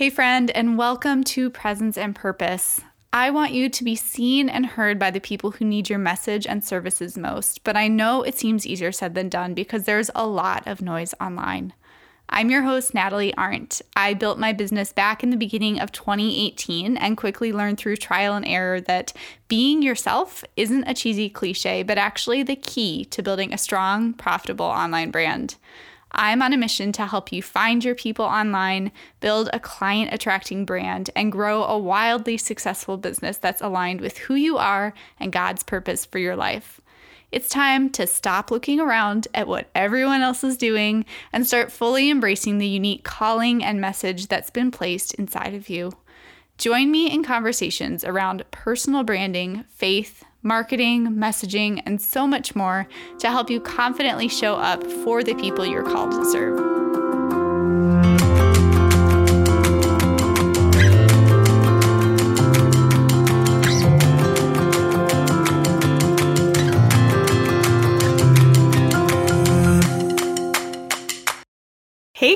Hey, friend, and welcome to Presence and Purpose. I want you to be seen and heard by the people who need your message and services most, but I know it seems easier said than done because there's a lot of noise online. I'm your host, Natalie Arndt. I built my business back in the beginning of 2018 and quickly learned through trial and error that being yourself isn't a cheesy cliche, but actually the key to building a strong, profitable online brand. I'm on a mission to help you find your people online, build a client attracting brand, and grow a wildly successful business that's aligned with who you are and God's purpose for your life. It's time to stop looking around at what everyone else is doing and start fully embracing the unique calling and message that's been placed inside of you. Join me in conversations around personal branding, faith, marketing, messaging, and so much more to help you confidently show up for the people you're called to serve.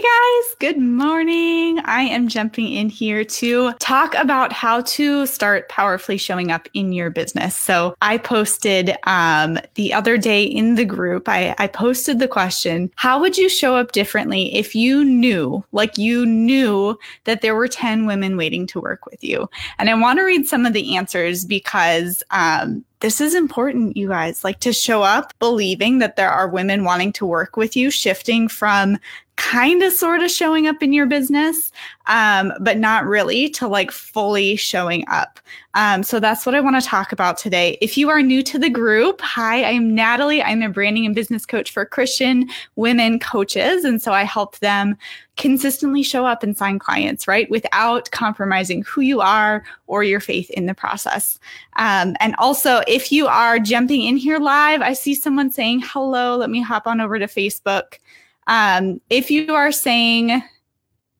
Guys, good morning. I am jumping in here to talk about how to start powerfully showing up in your business. So, I posted um, the other day in the group, I, I posted the question How would you show up differently if you knew, like you knew, that there were 10 women waiting to work with you? And I want to read some of the answers because um, this is important, you guys, like to show up believing that there are women wanting to work with you, shifting from kind of sort of showing up in your business, um, but not really to like fully showing up. Um, so that's what I want to talk about today. If you are new to the group, hi, I'm Natalie. I'm a branding and business coach for Christian women coaches. And so I help them consistently show up and sign clients, right? Without compromising who you are or your faith in the process. Um, and also, if you are jumping in here live, I see someone saying hello. Let me hop on over to Facebook. Um, if you are saying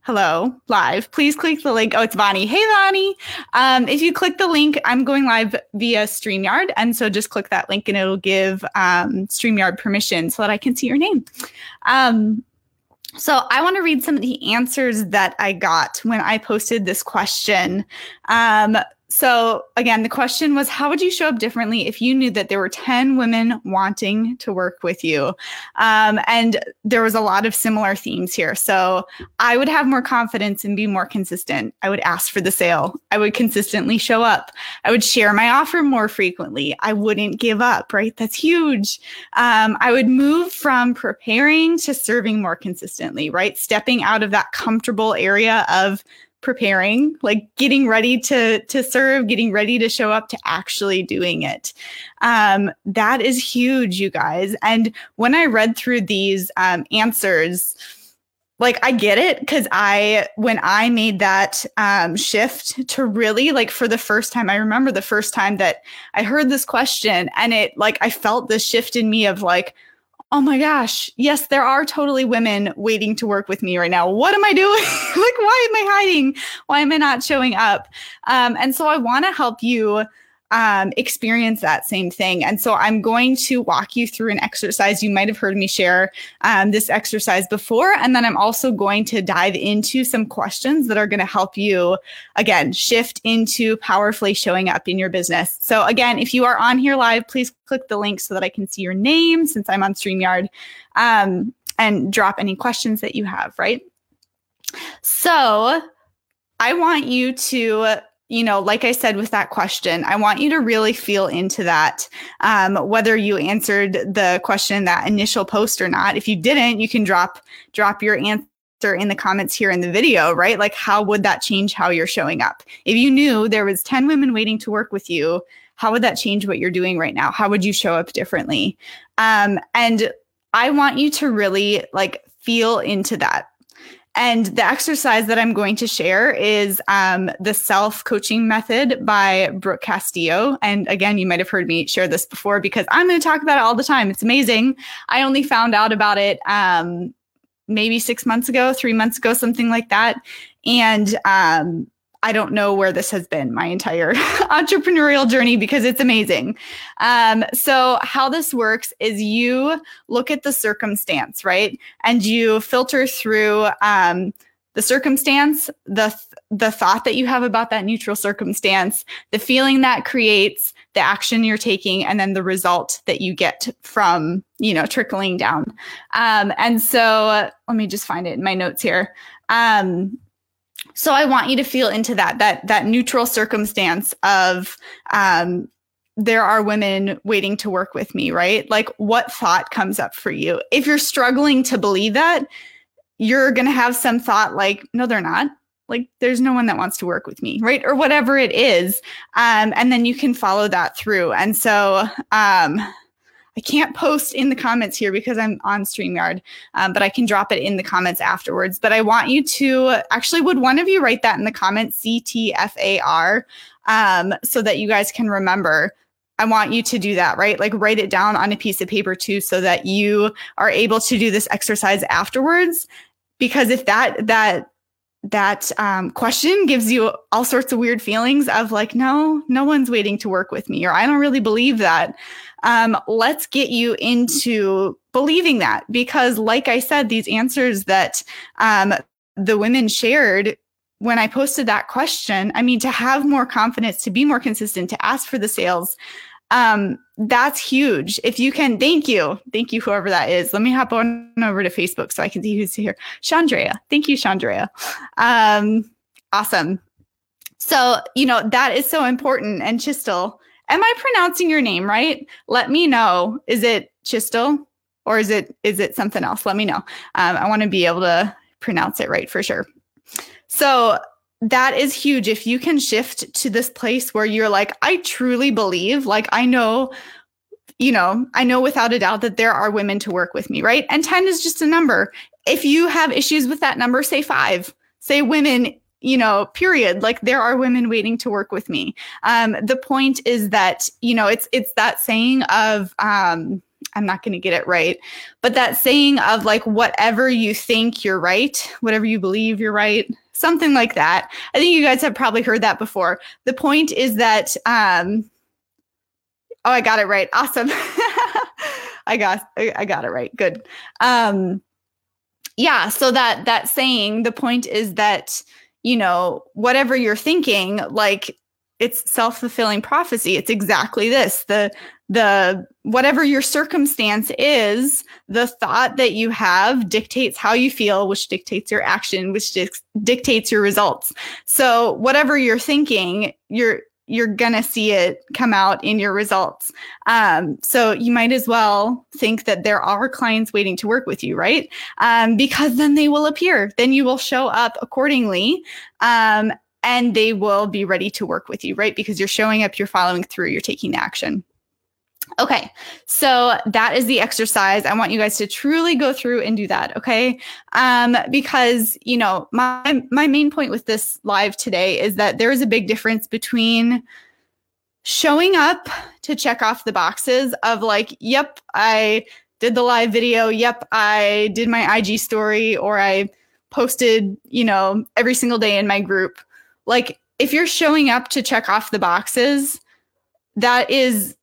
hello live, please click the link. Oh, it's Vani. Hey, Vani. Um, if you click the link, I'm going live via StreamYard. And so just click that link and it'll give um, StreamYard permission so that I can see your name. Um, so I want to read some of the answers that I got when I posted this question. Um, so again, the question was how would you show up differently if you knew that there were 10 women wanting to work with you? Um, and there was a lot of similar themes here. So I would have more confidence and be more consistent. I would ask for the sale. I would consistently show up. I would share my offer more frequently. I wouldn't give up, right? That's huge. Um, I would move from preparing to serving more consistently, right? Stepping out of that comfortable area of preparing like getting ready to to serve getting ready to show up to actually doing it. Um, that is huge you guys. And when i read through these um, answers like i get it because i when i made that um, shift to really like for the first time i remember the first time that i heard this question and it like i felt this shift in me of like oh my gosh, yes, there are totally women waiting to work with me right now. What am I doing? like, why am I hiding? Why am I not showing up? Um, and so I want to help you um, experience that same thing. And so I'm going to walk you through an exercise. You might have heard me share um, this exercise before. And then I'm also going to dive into some questions that are going to help you, again, shift into powerfully showing up in your business. So, again, if you are on here live, please click the link so that I can see your name since I'm on StreamYard um, and drop any questions that you have, right? So, I want you to you know, like I said with that question, I want you to really feel into that. Um, whether you answered the question in that initial post or not. If you didn't, you can drop drop your answer in the comments here in the video, right? Like how would that change how you're showing up? If you knew there was 10 women waiting to work with you, how would that change what you're doing right now? How would you show up differently? Um, and I want you to really like feel into that and the exercise that I'm going to share is um, the self coaching method by Brooke Castillo. And again, you might have heard me share this before because I'm going to talk about it all the time. It's amazing. I only found out about it um, maybe six months ago, three months ago, something like that. And um, I don't know where this has been my entire entrepreneurial journey because it's amazing. Um, so, how this works is you look at the circumstance, right? And you filter through um, the circumstance, the the thought that you have about that neutral circumstance, the feeling that creates the action you're taking, and then the result that you get from you know trickling down. Um, and so let me just find it in my notes here. Um, so I want you to feel into that that that neutral circumstance of um, there are women waiting to work with me, right? Like what thought comes up for you? If you're struggling to believe that, you're going to have some thought like, no, they're not. Like there's no one that wants to work with me, right? Or whatever it is. Um, and then you can follow that through. And so, um, I can't post in the comments here because I'm on StreamYard, um, but I can drop it in the comments afterwards. But I want you to actually, would one of you write that in the comments, CTFAR, um, so that you guys can remember I want you to do that, right? Like write it down on a piece of paper too, so that you are able to do this exercise afterwards. Because if that, that, that um, question gives you all sorts of weird feelings of like, no, no one's waiting to work with me, or I don't really believe that. Um, let's get you into believing that. Because, like I said, these answers that um, the women shared when I posted that question, I mean, to have more confidence, to be more consistent, to ask for the sales, um, that's huge. If you can, thank you. Thank you, whoever that is. Let me hop on over to Facebook so I can see who's here. Chandrea. Thank you, Chandrea. Um, awesome. So, you know, that is so important. And Chistel, am I pronouncing your name right? Let me know. Is it Chistel or is it is it something else? Let me know. Um, I want to be able to pronounce it right for sure. So that is huge. If you can shift to this place where you're like, I truly believe, like, I know, you know, I know without a doubt that there are women to work with me, right? And 10 is just a number. If you have issues with that number, say five, say women you know period like there are women waiting to work with me um the point is that you know it's it's that saying of um I'm not going to get it right. But that saying of like, whatever you think you're right, whatever you believe you're right, something like that. I think you guys have probably heard that before. The point is that, um, oh, I got it right. Awesome. I got, I got it right. Good. Um, yeah. So that, that saying, the point is that, you know, whatever you're thinking, like it's self-fulfilling prophecy. It's exactly this. The the whatever your circumstance is the thought that you have dictates how you feel which dictates your action which di- dictates your results. So whatever you're thinking you're you're gonna see it come out in your results um, so you might as well think that there are clients waiting to work with you right um, because then they will appear then you will show up accordingly um, and they will be ready to work with you, right? Because you're showing up, you're following through, you're taking action. Okay, so that is the exercise. I want you guys to truly go through and do that. Okay, um, because you know my my main point with this live today is that there is a big difference between showing up to check off the boxes of like, yep, I did the live video. Yep, I did my IG story, or I posted, you know, every single day in my group like if you're showing up to check off the boxes, that is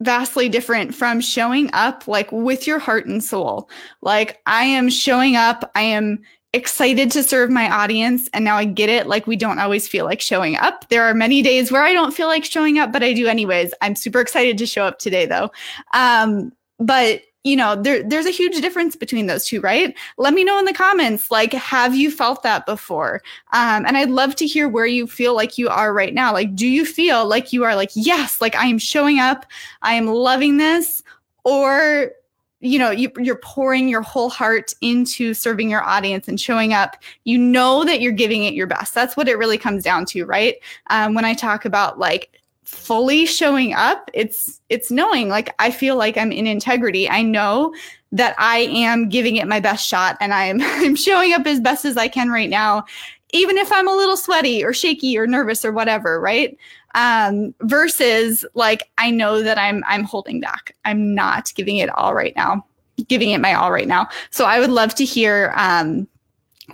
vastly different from showing up like with your heart and soul. Like I am showing up, I am excited to serve my audience and now I get it like we don't always feel like showing up. There are many days where I don't feel like showing up but I do anyways. I'm super excited to show up today though. Um but you know there there's a huge difference between those two right? Let me know in the comments like have you felt that before? Um, and i'd love to hear where you feel like you are right now. Like do you feel like you are like yes like i am showing up i am loving this or you know you, you're pouring your whole heart into serving your audience and showing up? You know that you're giving it your best. That's what it really comes down to right? Um, when i talk about like fully showing up it's it's knowing like i feel like i'm in integrity. I know that i am giving it my best shot and i'm i'm showing up as best as i can right now even if i'm a little sweaty or shaky or nervous or whatever right? Um versus like i know that i'm i'm holding back. I'm not giving it all right now giving it my all right now. So i would love to hear um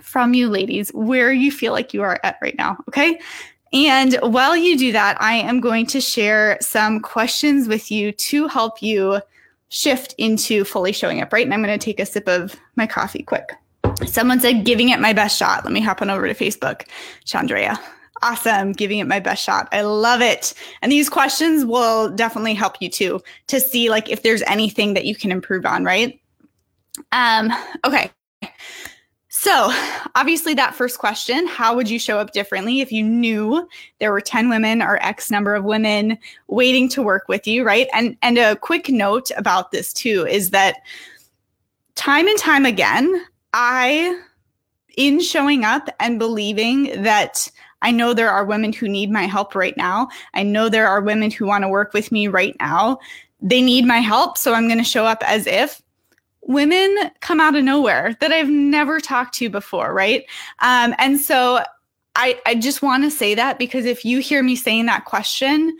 from you ladies where you feel like you are at right now okay and while you do that, I am going to share some questions with you to help you shift into fully showing up, right? And I'm going to take a sip of my coffee quick. Someone said, giving it my best shot. Let me hop on over to Facebook. Chandrea. Awesome. Giving it my best shot. I love it. And these questions will definitely help you too to see like if there's anything that you can improve on, right? Um, okay. So, obviously, that first question how would you show up differently if you knew there were 10 women or X number of women waiting to work with you, right? And, and a quick note about this too is that time and time again, I, in showing up and believing that I know there are women who need my help right now, I know there are women who want to work with me right now. They need my help. So I'm going to show up as if women come out of nowhere that I've never talked to before, right? Um, and so I, I just want to say that because if you hear me saying that question,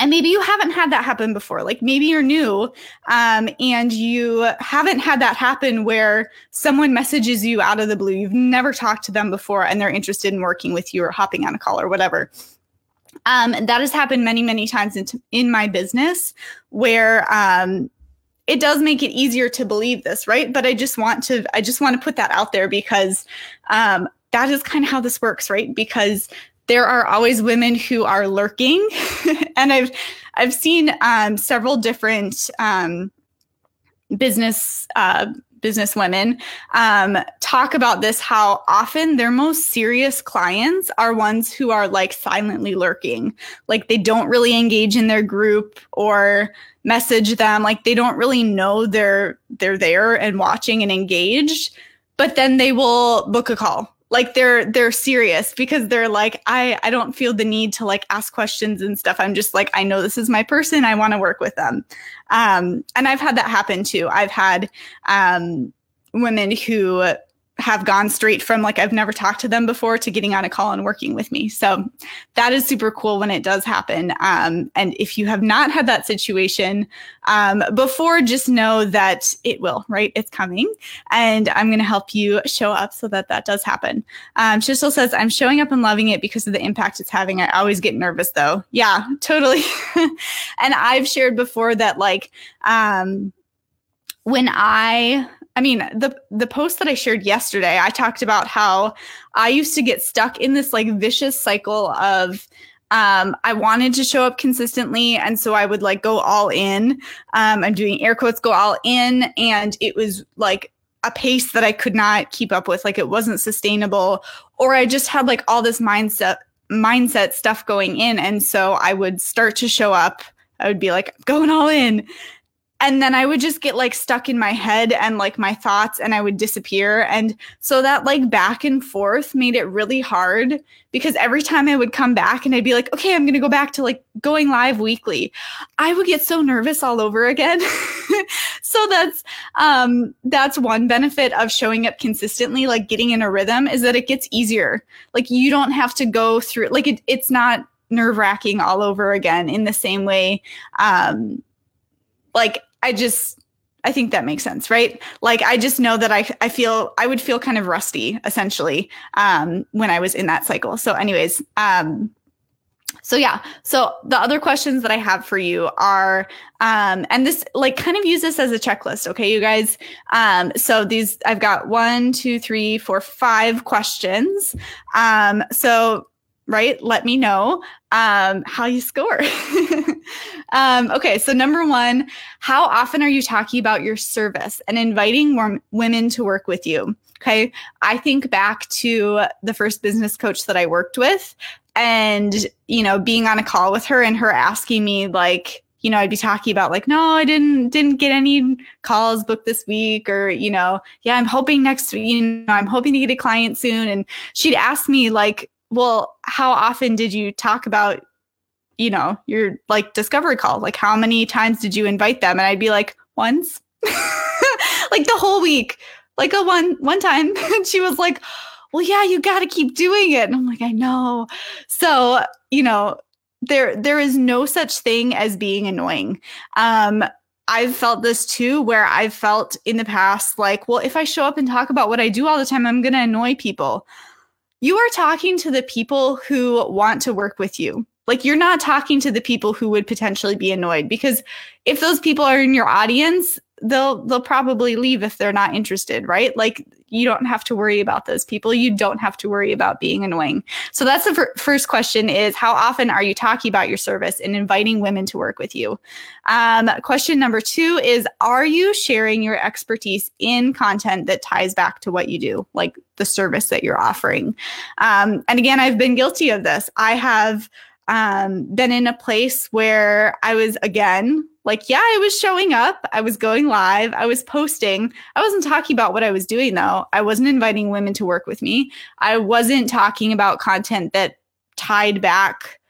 and maybe you haven't had that happen before like maybe you're new um, and you haven't had that happen where someone messages you out of the blue you've never talked to them before and they're interested in working with you or hopping on a call or whatever um, and that has happened many many times in, in my business where um, it does make it easier to believe this right? But i just want to i just want to put that out there because um, that is kind of how this works right? Because there are always women who are lurking. And i've i've seen um, several different um, business uh, business women um, talk about this how often their most serious clients are ones who are like silently lurking. Like they don't really engage in their group or message them. Like they don't really know they're they're there and watching and engaged but then they will book a call like they're they're serious because they're like i i don't feel the need to like ask questions and stuff. I'm just like i know this is my person. I want to work with them. Um and i've had that happen too. I've had um women who have gone straight from like I've never talked to them before to getting on a call and working with me. So that is super cool when it does happen. Um, and if you have not had that situation um, before, just know that it will. Right, it's coming, and I'm going to help you show up so that that does happen. Um, Chisel says I'm showing up and loving it because of the impact it's having. I always get nervous though. Yeah, totally. and I've shared before that like um, when I I mean, the the post that I shared yesterday, I talked about how I used to get stuck in this like vicious cycle of um, I wanted to show up consistently, and so I would like go all in. Um, I'm doing air quotes, go all in, and it was like a pace that I could not keep up with. Like it wasn't sustainable, or I just had like all this mindset mindset stuff going in, and so I would start to show up. I would be like going all in, and then I would just get like stuck in my head and like my thoughts and I would disappear. And so that like back and forth made it really hard because every time I would come back and I'd be like, okay, I'm going to go back to like going live weekly, I would get so nervous all over again. so that's um that's one benefit of showing up consistently like getting in a rhythm is that it gets easier. Like you don't have to go through like it, it's not nerve wracking all over again in the same way um like I just I think that makes sense, right? Like I just know that I I feel I would feel kind of rusty essentially um when I was in that cycle. So anyways, um so yeah, so the other questions that I have for you are um and this like kind of use this as a checklist, okay, you guys? Um so these I've got one, two, three, four, five questions. Um so right? Let me know um, how you score. um, okay, so number one, how often are you talking about your service and inviting more women to work with you? Okay, I think back to the first business coach that I worked with, and you know, being on a call with her and her asking me like, you know, I'd be talking about like, no, I didn't didn't get any calls booked this week, or you know, yeah, I'm hoping next week, you know, I'm hoping to get a client soon, and she'd ask me like well, how often did you talk about, you know, your like discovery call? Like, how many times did you invite them? And I'd be like, once, like the whole week, like a one one time. and she was like, well, yeah, you got to keep doing it. And I'm like, I know. So, you know, there there is no such thing as being annoying. Um, I've felt this too, where I've felt in the past like, well, if I show up and talk about what I do all the time, I'm going to annoy people you are talking to the people who want to work with you. Like you're not talking to the people who would potentially be annoyed because if those people are in your audience, they'll they'll probably leave if they're not interested, right? Like you don't have to worry about those people. You don't have to worry about being annoying. So that's the fir- first question is how often are you talking about your service and inviting women to work with you? Um, question number two is are you sharing your expertise in content that ties back to what you do, like the service that you're offering? Um, and again, I've been guilty of this. I have um, been in a place where I was again like, yeah, I was showing up, I was going live, I was posting. I wasn't talking about what I was doing though. I wasn't inviting women to work with me. I wasn't talking about content that tied back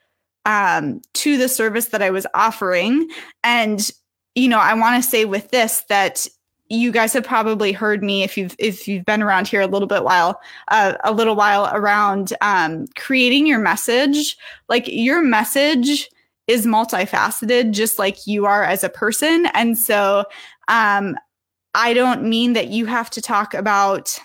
um, to the service that I was offering. And, you know, I want to say with this that you guys have probably heard me if you've if you've been around here a little bit while uh, a little while around um, creating your message. Like your message is multifaceted just like you are as a person. And so um, i don't mean that you have to talk about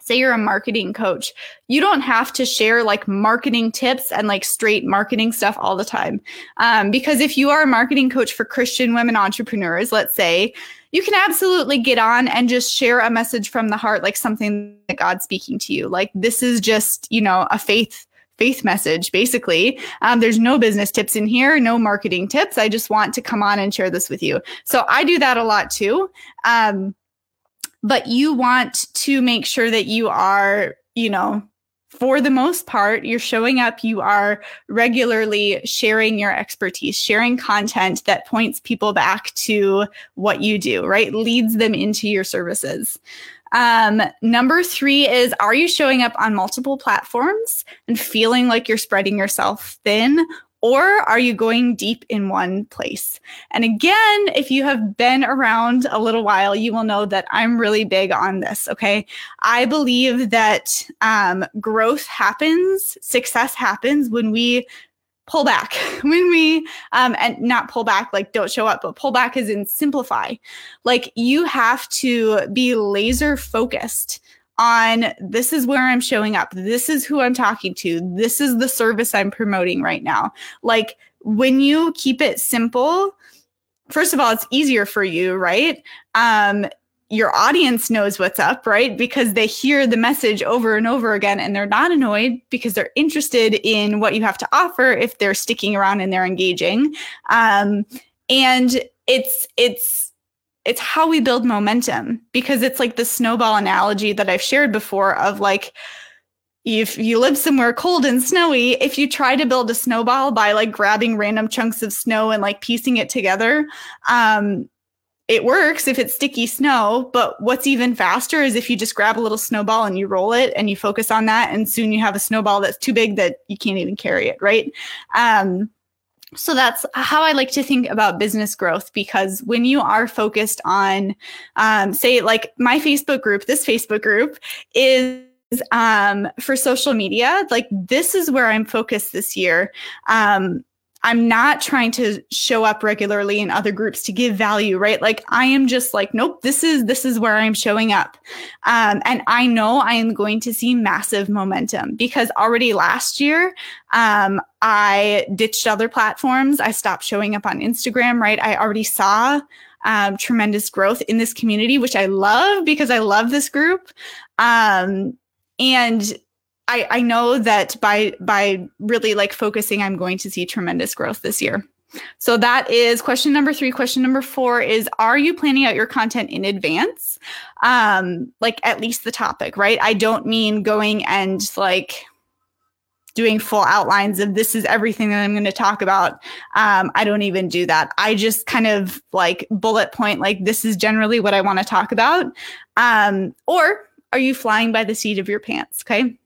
say you're a marketing coach. You don't have to share like marketing tips and like straight marketing stuff all the time. Um, because if you are a marketing coach for christian women entrepreneurs let's say you can absolutely get on and just share a message from the heart like something that god's speaking to you like this is just you know a faith faith message, basically. Um, there's no business tips in here, no marketing tips. I just want to come on and share this with you. So I do that a lot too. Um, but you want to make sure that you are, you know, for the most part, you're showing up, you are regularly sharing your expertise, sharing content that points people back to what you do, right? Leads them into your services. Um, number three is Are you showing up on multiple platforms and feeling like you're spreading yourself thin? Or are you going deep in one place? And again, if you have been around a little while, you will know that I'm really big on this. Okay. I believe that um, growth happens, success happens when we pull back when we um and not pull back like don't show up but pull back is in simplify like you have to be laser focused on this is where i'm showing up this is who i'm talking to this is the service i'm promoting right now like when you keep it simple first of all it's easier for you right um your audience knows what's up, right? Because they hear the message over and over again and they're not annoyed because they're interested in what you have to offer if they're sticking around and they're engaging. Um, and it's, it's, it's how we build momentum because it's like the snowball analogy that I've shared before of like, if you live somewhere cold and snowy, if you try to build a snowball by like grabbing random chunks of snow and like piecing it together, um, it works if it's sticky snow, but what's even faster is if you just grab a little snowball and you roll it and you focus on that, and soon you have a snowball that's too big that you can't even carry it, right? Um, so that's how I like to think about business growth because when you are focused on, um, say, like my Facebook group, this Facebook group is um, for social media. Like this is where I'm focused this year. Um, I'm not trying to show up regularly in other groups to give value, right? Like I am just like, nope, this is this is where I'm showing up. Um, and I know I am going to see massive momentum because already last year, um, I ditched other platforms. I stopped showing up on Instagram, right? I already saw um, tremendous growth in this community, which I love because I love this group. Um, and I, I know that by by really like focusing, I'm going to see tremendous growth this year. So that is question number three. Question number four is Are you planning out your content in advance? Um, like at least the topic, right? I don't mean going and like doing full outlines of this is everything that I'm going to talk about. Um, I don't even do that. I just kind of like bullet point, like, this is generally what I want to talk about. Um, or are you flying by the seat of your pants? Okay.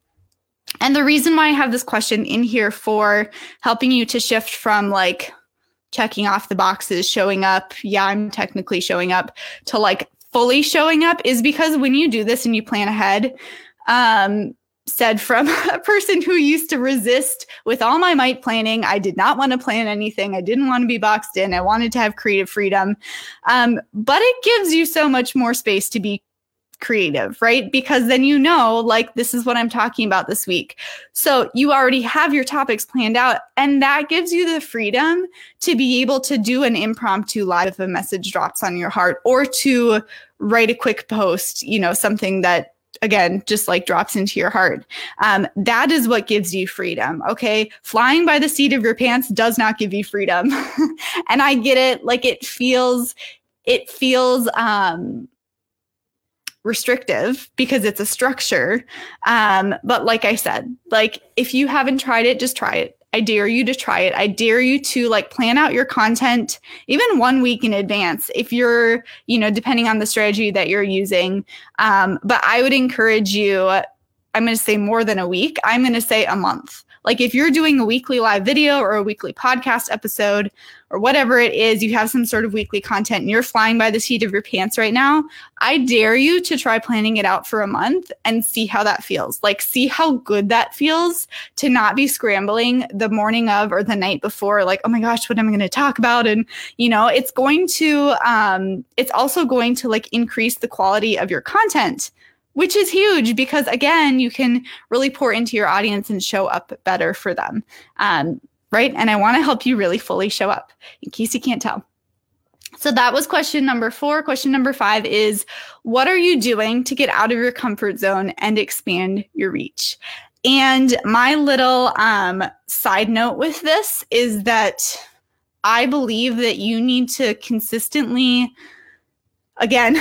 And the reason why I have this question in here for helping you to shift from like checking off the boxes, showing up, yeah, I'm technically showing up, to like fully showing up is because when you do this and you plan ahead, um, said from a person who used to resist with all my might planning. I did not want to plan anything. I didn't want to be boxed in. I wanted to have creative freedom. Um, but it gives you so much more space to be creative, right? Because then you know, like, this is what I'm talking about this week. So you already have your topics planned out, and that gives you the freedom to be able to do an impromptu live if a message drops on your heart or to write a quick post, you know, something that again just like drops into your heart um, that is what gives you freedom okay flying by the seat of your pants does not give you freedom and i get it like it feels it feels um restrictive because it's a structure. Um, but like I said, like if you haven't tried it, just try it. I dare you to try it. I dare you to like plan out your content even one week in advance if you're, you know, depending on the strategy that you're using. Um, but I would encourage you, I'm going to say more than a week, I'm going to say a month. Like if you're doing a weekly live video or a weekly podcast episode or whatever it is, you have some sort of weekly content and you're flying by the seat of your pants right now, I dare you to try planning it out for a month and see how that feels. Like see how good that feels to not be scrambling the morning of or the night before like, "Oh my gosh, what am I going to talk about?" and you know, it's going to um it's also going to like increase the quality of your content which is huge because again you can really pour into your audience and show up better for them. Um, right? And i want to help you really fully show up in case you can't tell. So that was question number four. Question number five is what are you doing to get out of your comfort zone and expand your reach? And my little um, side note with this is that i believe that you need to consistently again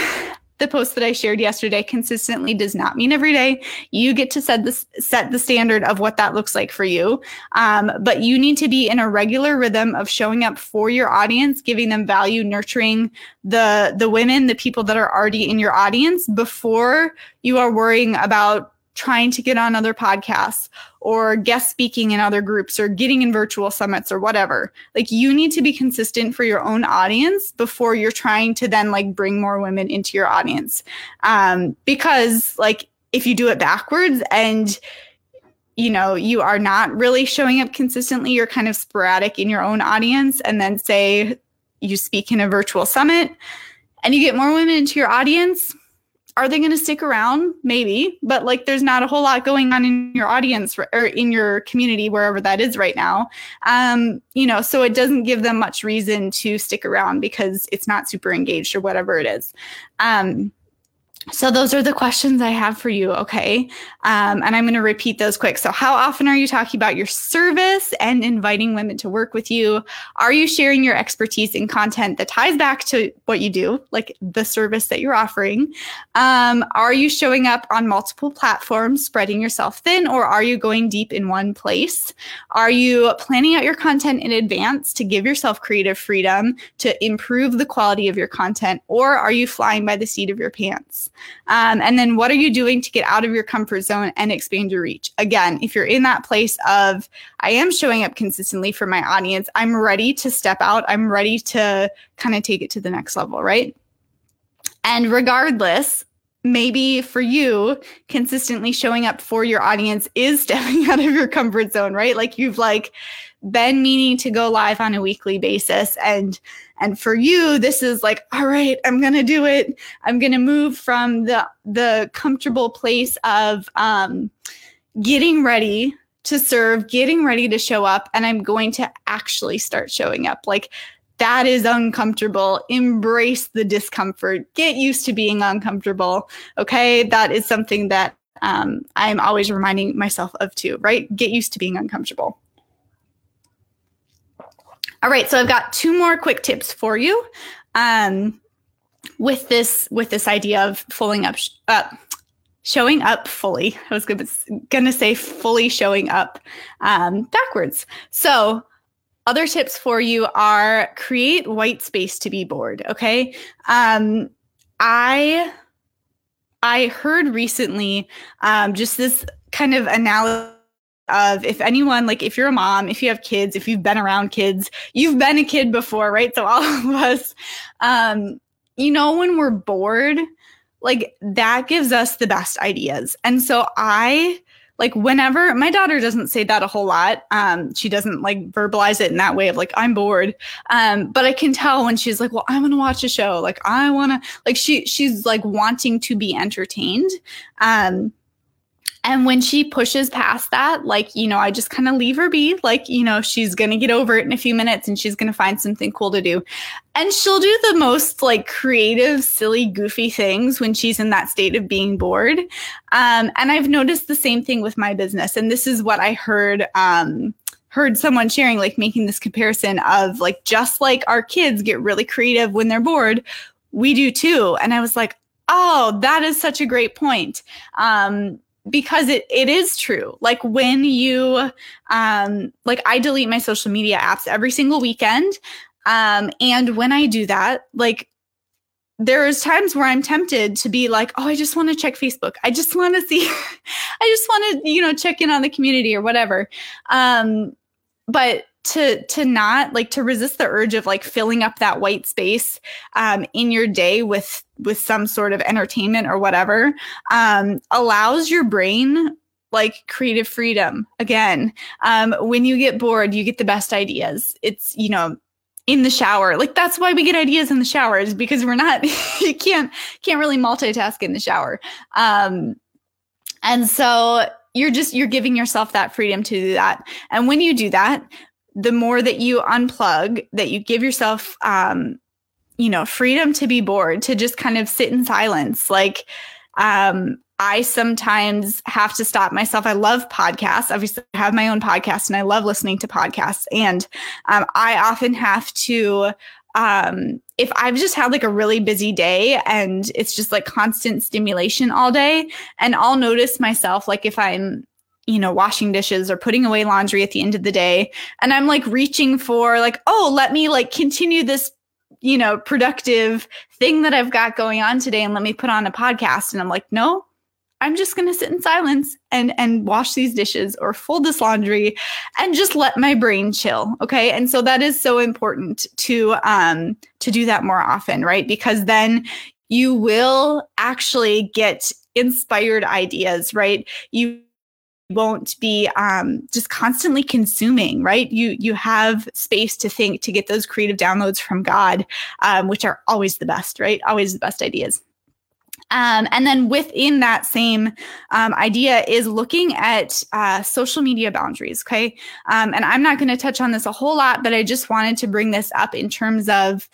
the post that I shared yesterday consistently does not mean every day. You get to set the set the standard of what that looks like for you. Um, but you need to be in a regular rhythm of showing up for your audience, giving them value, nurturing the the women, the people that are already in your audience before you are worrying about trying to get on other podcasts or guest speaking in other groups or getting in virtual summits or whatever. Like you need to be consistent for your own audience before you're trying to then like bring more women into your audience. Um, because like if you do it backwards and you know you are not really showing up consistently, you're kind of sporadic in your own audience, and then say you speak in a virtual summit and you get more women into your audience are they going to stick around? Maybe, but like there's not a whole lot going on in your audience or in your community, wherever that is right now. Um, you know, so it doesn't give them much reason to stick around because it's not super engaged or whatever it is. Um, so those are the questions I have for you. Okay. Um, and I'm going to repeat those quick. So how often are you talking about your service and inviting women to work with you? Are you sharing your expertise in content that ties back to what you do, like the service that you're offering? Um, are you showing up on multiple platforms, spreading yourself thin, or are you going deep in one place? Are you planning out your content in advance to give yourself creative freedom to improve the quality of your content, or are you flying by the seat of your pants? Um, and then what are you doing to get out of your comfort zone and expand your reach? Again, if you're in that place of, I am showing up consistently for my audience, I'm ready to step out, I'm ready to kind of take it to the next level, right? And regardless, maybe for you consistently showing up for your audience is stepping out of your comfort zone right like you've like been meaning to go live on a weekly basis and and for you this is like all right i'm going to do it i'm going to move from the the comfortable place of um getting ready to serve getting ready to show up and i'm going to actually start showing up like that is uncomfortable. Embrace the discomfort. Get used to being uncomfortable. Okay. That is something that um, I'm always reminding myself of too, right? Get used to being uncomfortable. All right, so I've got two more quick tips for you. Um, with this with this idea of fulling up uh, showing up fully. I was gonna, gonna say fully showing up um, backwards. So other tips for you are create white space to be bored. Okay. Um, I I heard recently um, just this kind of analogy of if anyone like if you're a mom if you have kids if you've been around kids you've been a kid before right? So all of us um you know when we're bored like that gives us the best ideas. And so i like whenever my daughter doesn't say that a whole lot um she doesn't like verbalize it in that way of like i'm bored. Um but i can tell when she's like well i want to watch a show. Like i want to like she she's like wanting to be entertained. Um and when she pushes past that, like, you know, I just kind of leave her be. Like, you know, she's going to get over it in a few minutes and she's going to find something cool to do. And she'll do the most like creative, silly, goofy things when she's in that state of being bored. Um, and I've noticed the same thing with my business. And this is what I heard. Um, heard someone sharing like making this comparison of like just like our kids get really creative when they're bored we do too and i was like oh that is such a great point um, because it it is true. Like when you um like I delete my social media apps every single weekend. Um and when I do that, like there's times where I'm tempted to be like, oh, I just want to check Facebook. I just want to see, I just want to, you know, check in on the community or whatever. Um, but to to not like to resist the urge of like filling up that white space um, in your day with with some sort of entertainment or whatever um, allows your brain like creative freedom again. Um, when you get bored you get the best ideas. It's you know in the shower. Like that's why we get ideas in the shower is because we're not you can't can't really multitask in the shower. Um, and so you're just you're giving yourself that freedom to do that. And when you do that the more that you unplug, that you give yourself, um, you know, freedom to be bored, to just kind of sit in silence. Like, um, I sometimes have to stop myself. I love podcasts. Obviously, I have my own podcast and I love listening to podcasts. And um, I often have to, um, if I've just had like a really busy day and it's just like constant stimulation all day, and I'll notice myself, like if I'm you know, washing dishes or putting away laundry at the end of the day. And I'm like reaching for like, oh, let me like continue this, you know, productive thing that I've got going on today and let me put on a podcast. And I'm like, no, I'm just going to sit in silence and and wash these dishes or fold this laundry and just let my brain chill, okay? And so that is so important to um to do that more often, right? Because then you will actually get inspired ideas, right? You won't be um, just constantly consuming right you you have space to think to get those creative downloads from god um, which are always the best right always the best ideas um, and then within that same um, idea is looking at uh, social media boundaries. Okay. Um, and I'm not going to touch on this a whole lot, but I just wanted to bring this up in terms of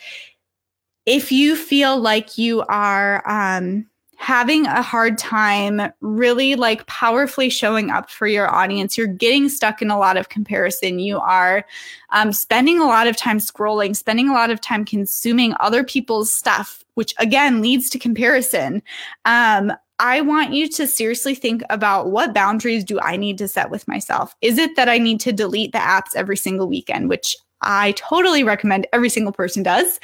if you feel like you are um, having a hard time really like powerfully showing up for your audience. You're getting stuck in a lot of comparison. You are um, spending a lot of time scrolling, spending a lot of time consuming other people's stuff, which again leads to comparison. Um, I want you to seriously think about what boundaries do I need to set with myself? Is it that I need to delete the apps every single weekend, which I totally recommend every single person does.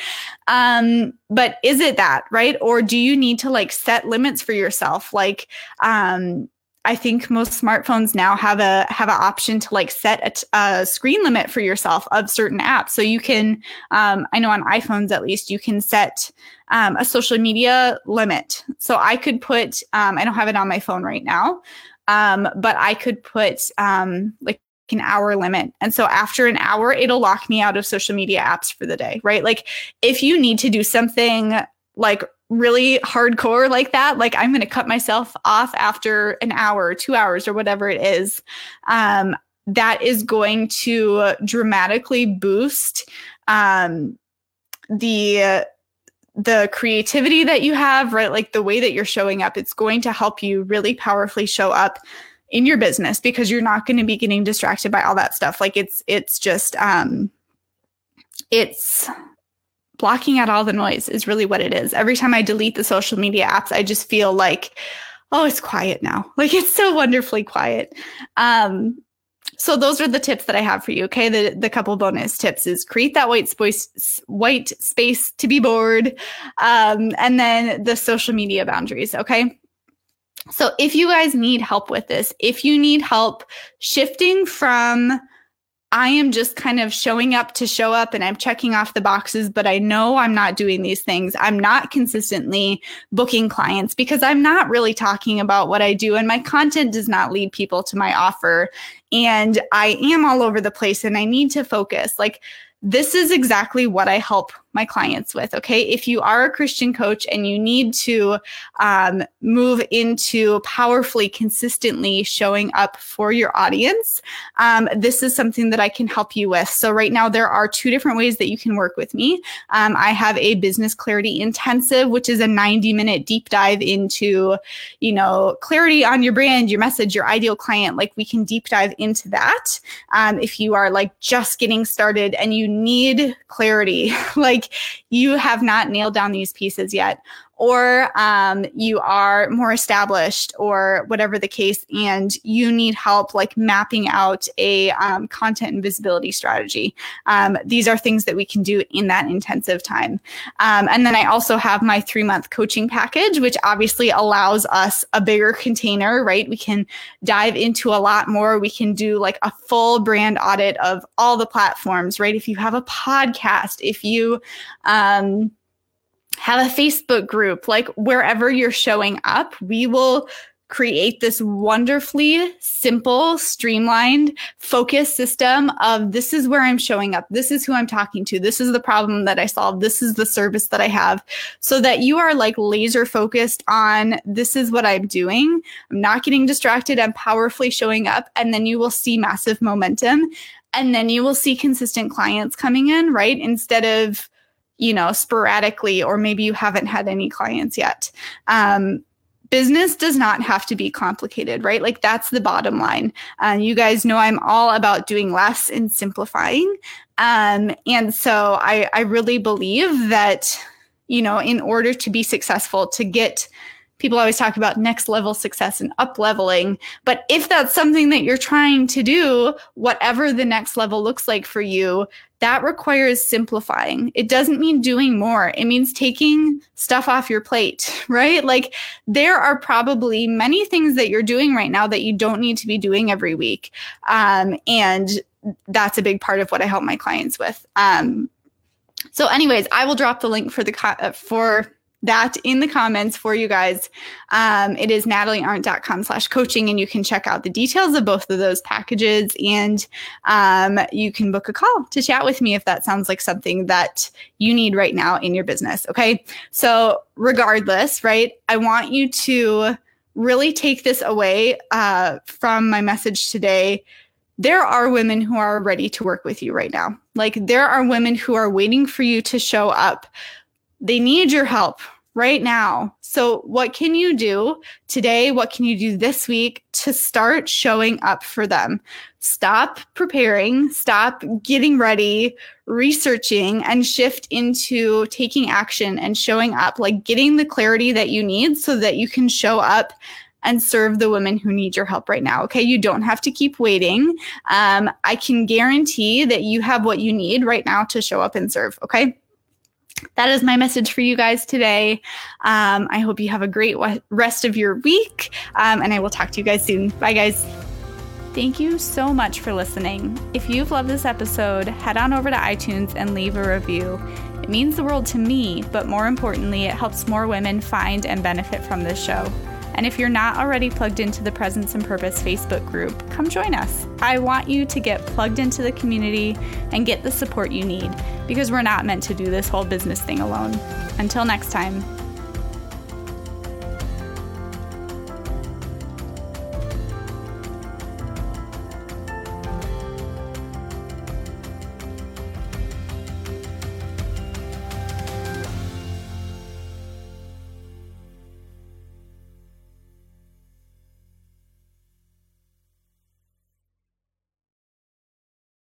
Um, but is it that, right? Or do you need to like set limits for yourself? Like, um, I think most smartphones now have a have an option to like set a, screen limit for yourself of certain apps. So you can, um, I know on iPhones at least, you can set um, a social media limit. So I could put, um, I don't have it on my phone right now, um, but I could put um, like an hour limit. And so after an hour, it'll lock me out of social media apps for the day, right? Like if you need to do something like really hardcore like that, like I'm going to cut myself off after an hour, two hours, or whatever it is, um, that is going to dramatically boost um, the the creativity that you have, right? Like the way that you're showing up, it's going to help you really powerfully show up in your business because you're not going to be getting distracted by all that stuff like it's it's just um it's blocking out all the noise is really what it is every time i delete the social media apps i just feel like oh it's quiet now like it's so wonderfully quiet um so those are the tips that I have for you. Okay, the the couple bonus tips is create that white space white space to be bored, um, and then the social media boundaries. Okay, so if you guys need help with this, if you need help shifting from I am just kind of showing up to show up and I'm checking off the boxes, but I know I'm not doing these things. I'm not consistently booking clients because I'm not really talking about what I do and my content does not lead people to my offer. And I am all over the place and I need to focus. Like, this is exactly what I help my clients with. Okay. If you are a Christian coach and you need to um, move into powerfully, consistently showing up for your audience, um, this is something that I can help you with. So, right now, there are two different ways that you can work with me. Um, I have a business clarity intensive, which is a 90 minute deep dive into, you know, clarity on your brand, your message, your ideal client. Like, we can deep dive into that. Um, if you are like just getting started and you need clarity, like, you have not nailed down these pieces yet, or um, you are more established, or whatever the case, and you need help like mapping out a um, content and visibility strategy. Um, these are things that we can do in that intensive time. Um, and then I also have my three month coaching package, which obviously allows us a bigger container, right? We can dive into a lot more. We can do like a full brand audit of all the platforms, right? If you have a podcast, if you, um, have a Facebook group, like wherever you're showing up, we will create this wonderfully simple, streamlined, focused system of this is where I'm showing up. This is who I'm talking to. This is the problem that I solve. This is the service that I have so that you are like laser focused on this is what I'm doing. I'm not getting distracted. I'm powerfully showing up. And then you will see massive momentum. And then you will see consistent clients coming in, right? Instead of you know, sporadically, or maybe you haven't had any clients yet. Um, business does not have to be complicated, right? Like that's the bottom line. Uh, you guys know I'm all about doing less and simplifying. Um, and so I, I really believe that, you know, in order to be successful, to get people always talk about next level success and up leveling. But if that's something that you're trying to do, whatever the next level looks like for you, that requires simplifying. It doesn't mean doing more. It means taking stuff off your plate, right? Like there are probably many things that you're doing right now that you don't need to be doing every week. Um, and that's a big part of what I help my clients with. Um, so anyways, I will drop the link for the co- uh, for that in the comments for you guys. Um, it is nataliearndt.com slash coaching, and you can check out the details of both of those packages. And um, you can book a call to chat with me if that sounds like something that you need right now in your business. Okay. So, regardless, right, I want you to really take this away uh, from my message today there are women who are ready to work with you right now. Like there are women who are waiting for you to show up they need your help right now. So, what can you do today? What can you do this week to start showing up for them? Stop preparing, stop getting ready, researching, and shift into taking action and showing up, like getting the clarity that you need so that you can show up and serve the women who need your help right now. Okay. You don't have to keep waiting. Um, I can guarantee that you have what you need right now to show up and serve. Okay that is my message for you guys today. Um, I hope you have a great rest of your week, um, and I will talk to you guys soon. Bye, guys. Thank you so much for listening. If you've loved this episode, head on over to iTunes and leave a review. It means the world to me, but more importantly, it helps more women find and benefit from this show. And if you're not already plugged into the Presence and Purpose Facebook group, come join us. I want you to get plugged into the community and get the support you need because we're not meant to do this whole business thing alone. Until next time.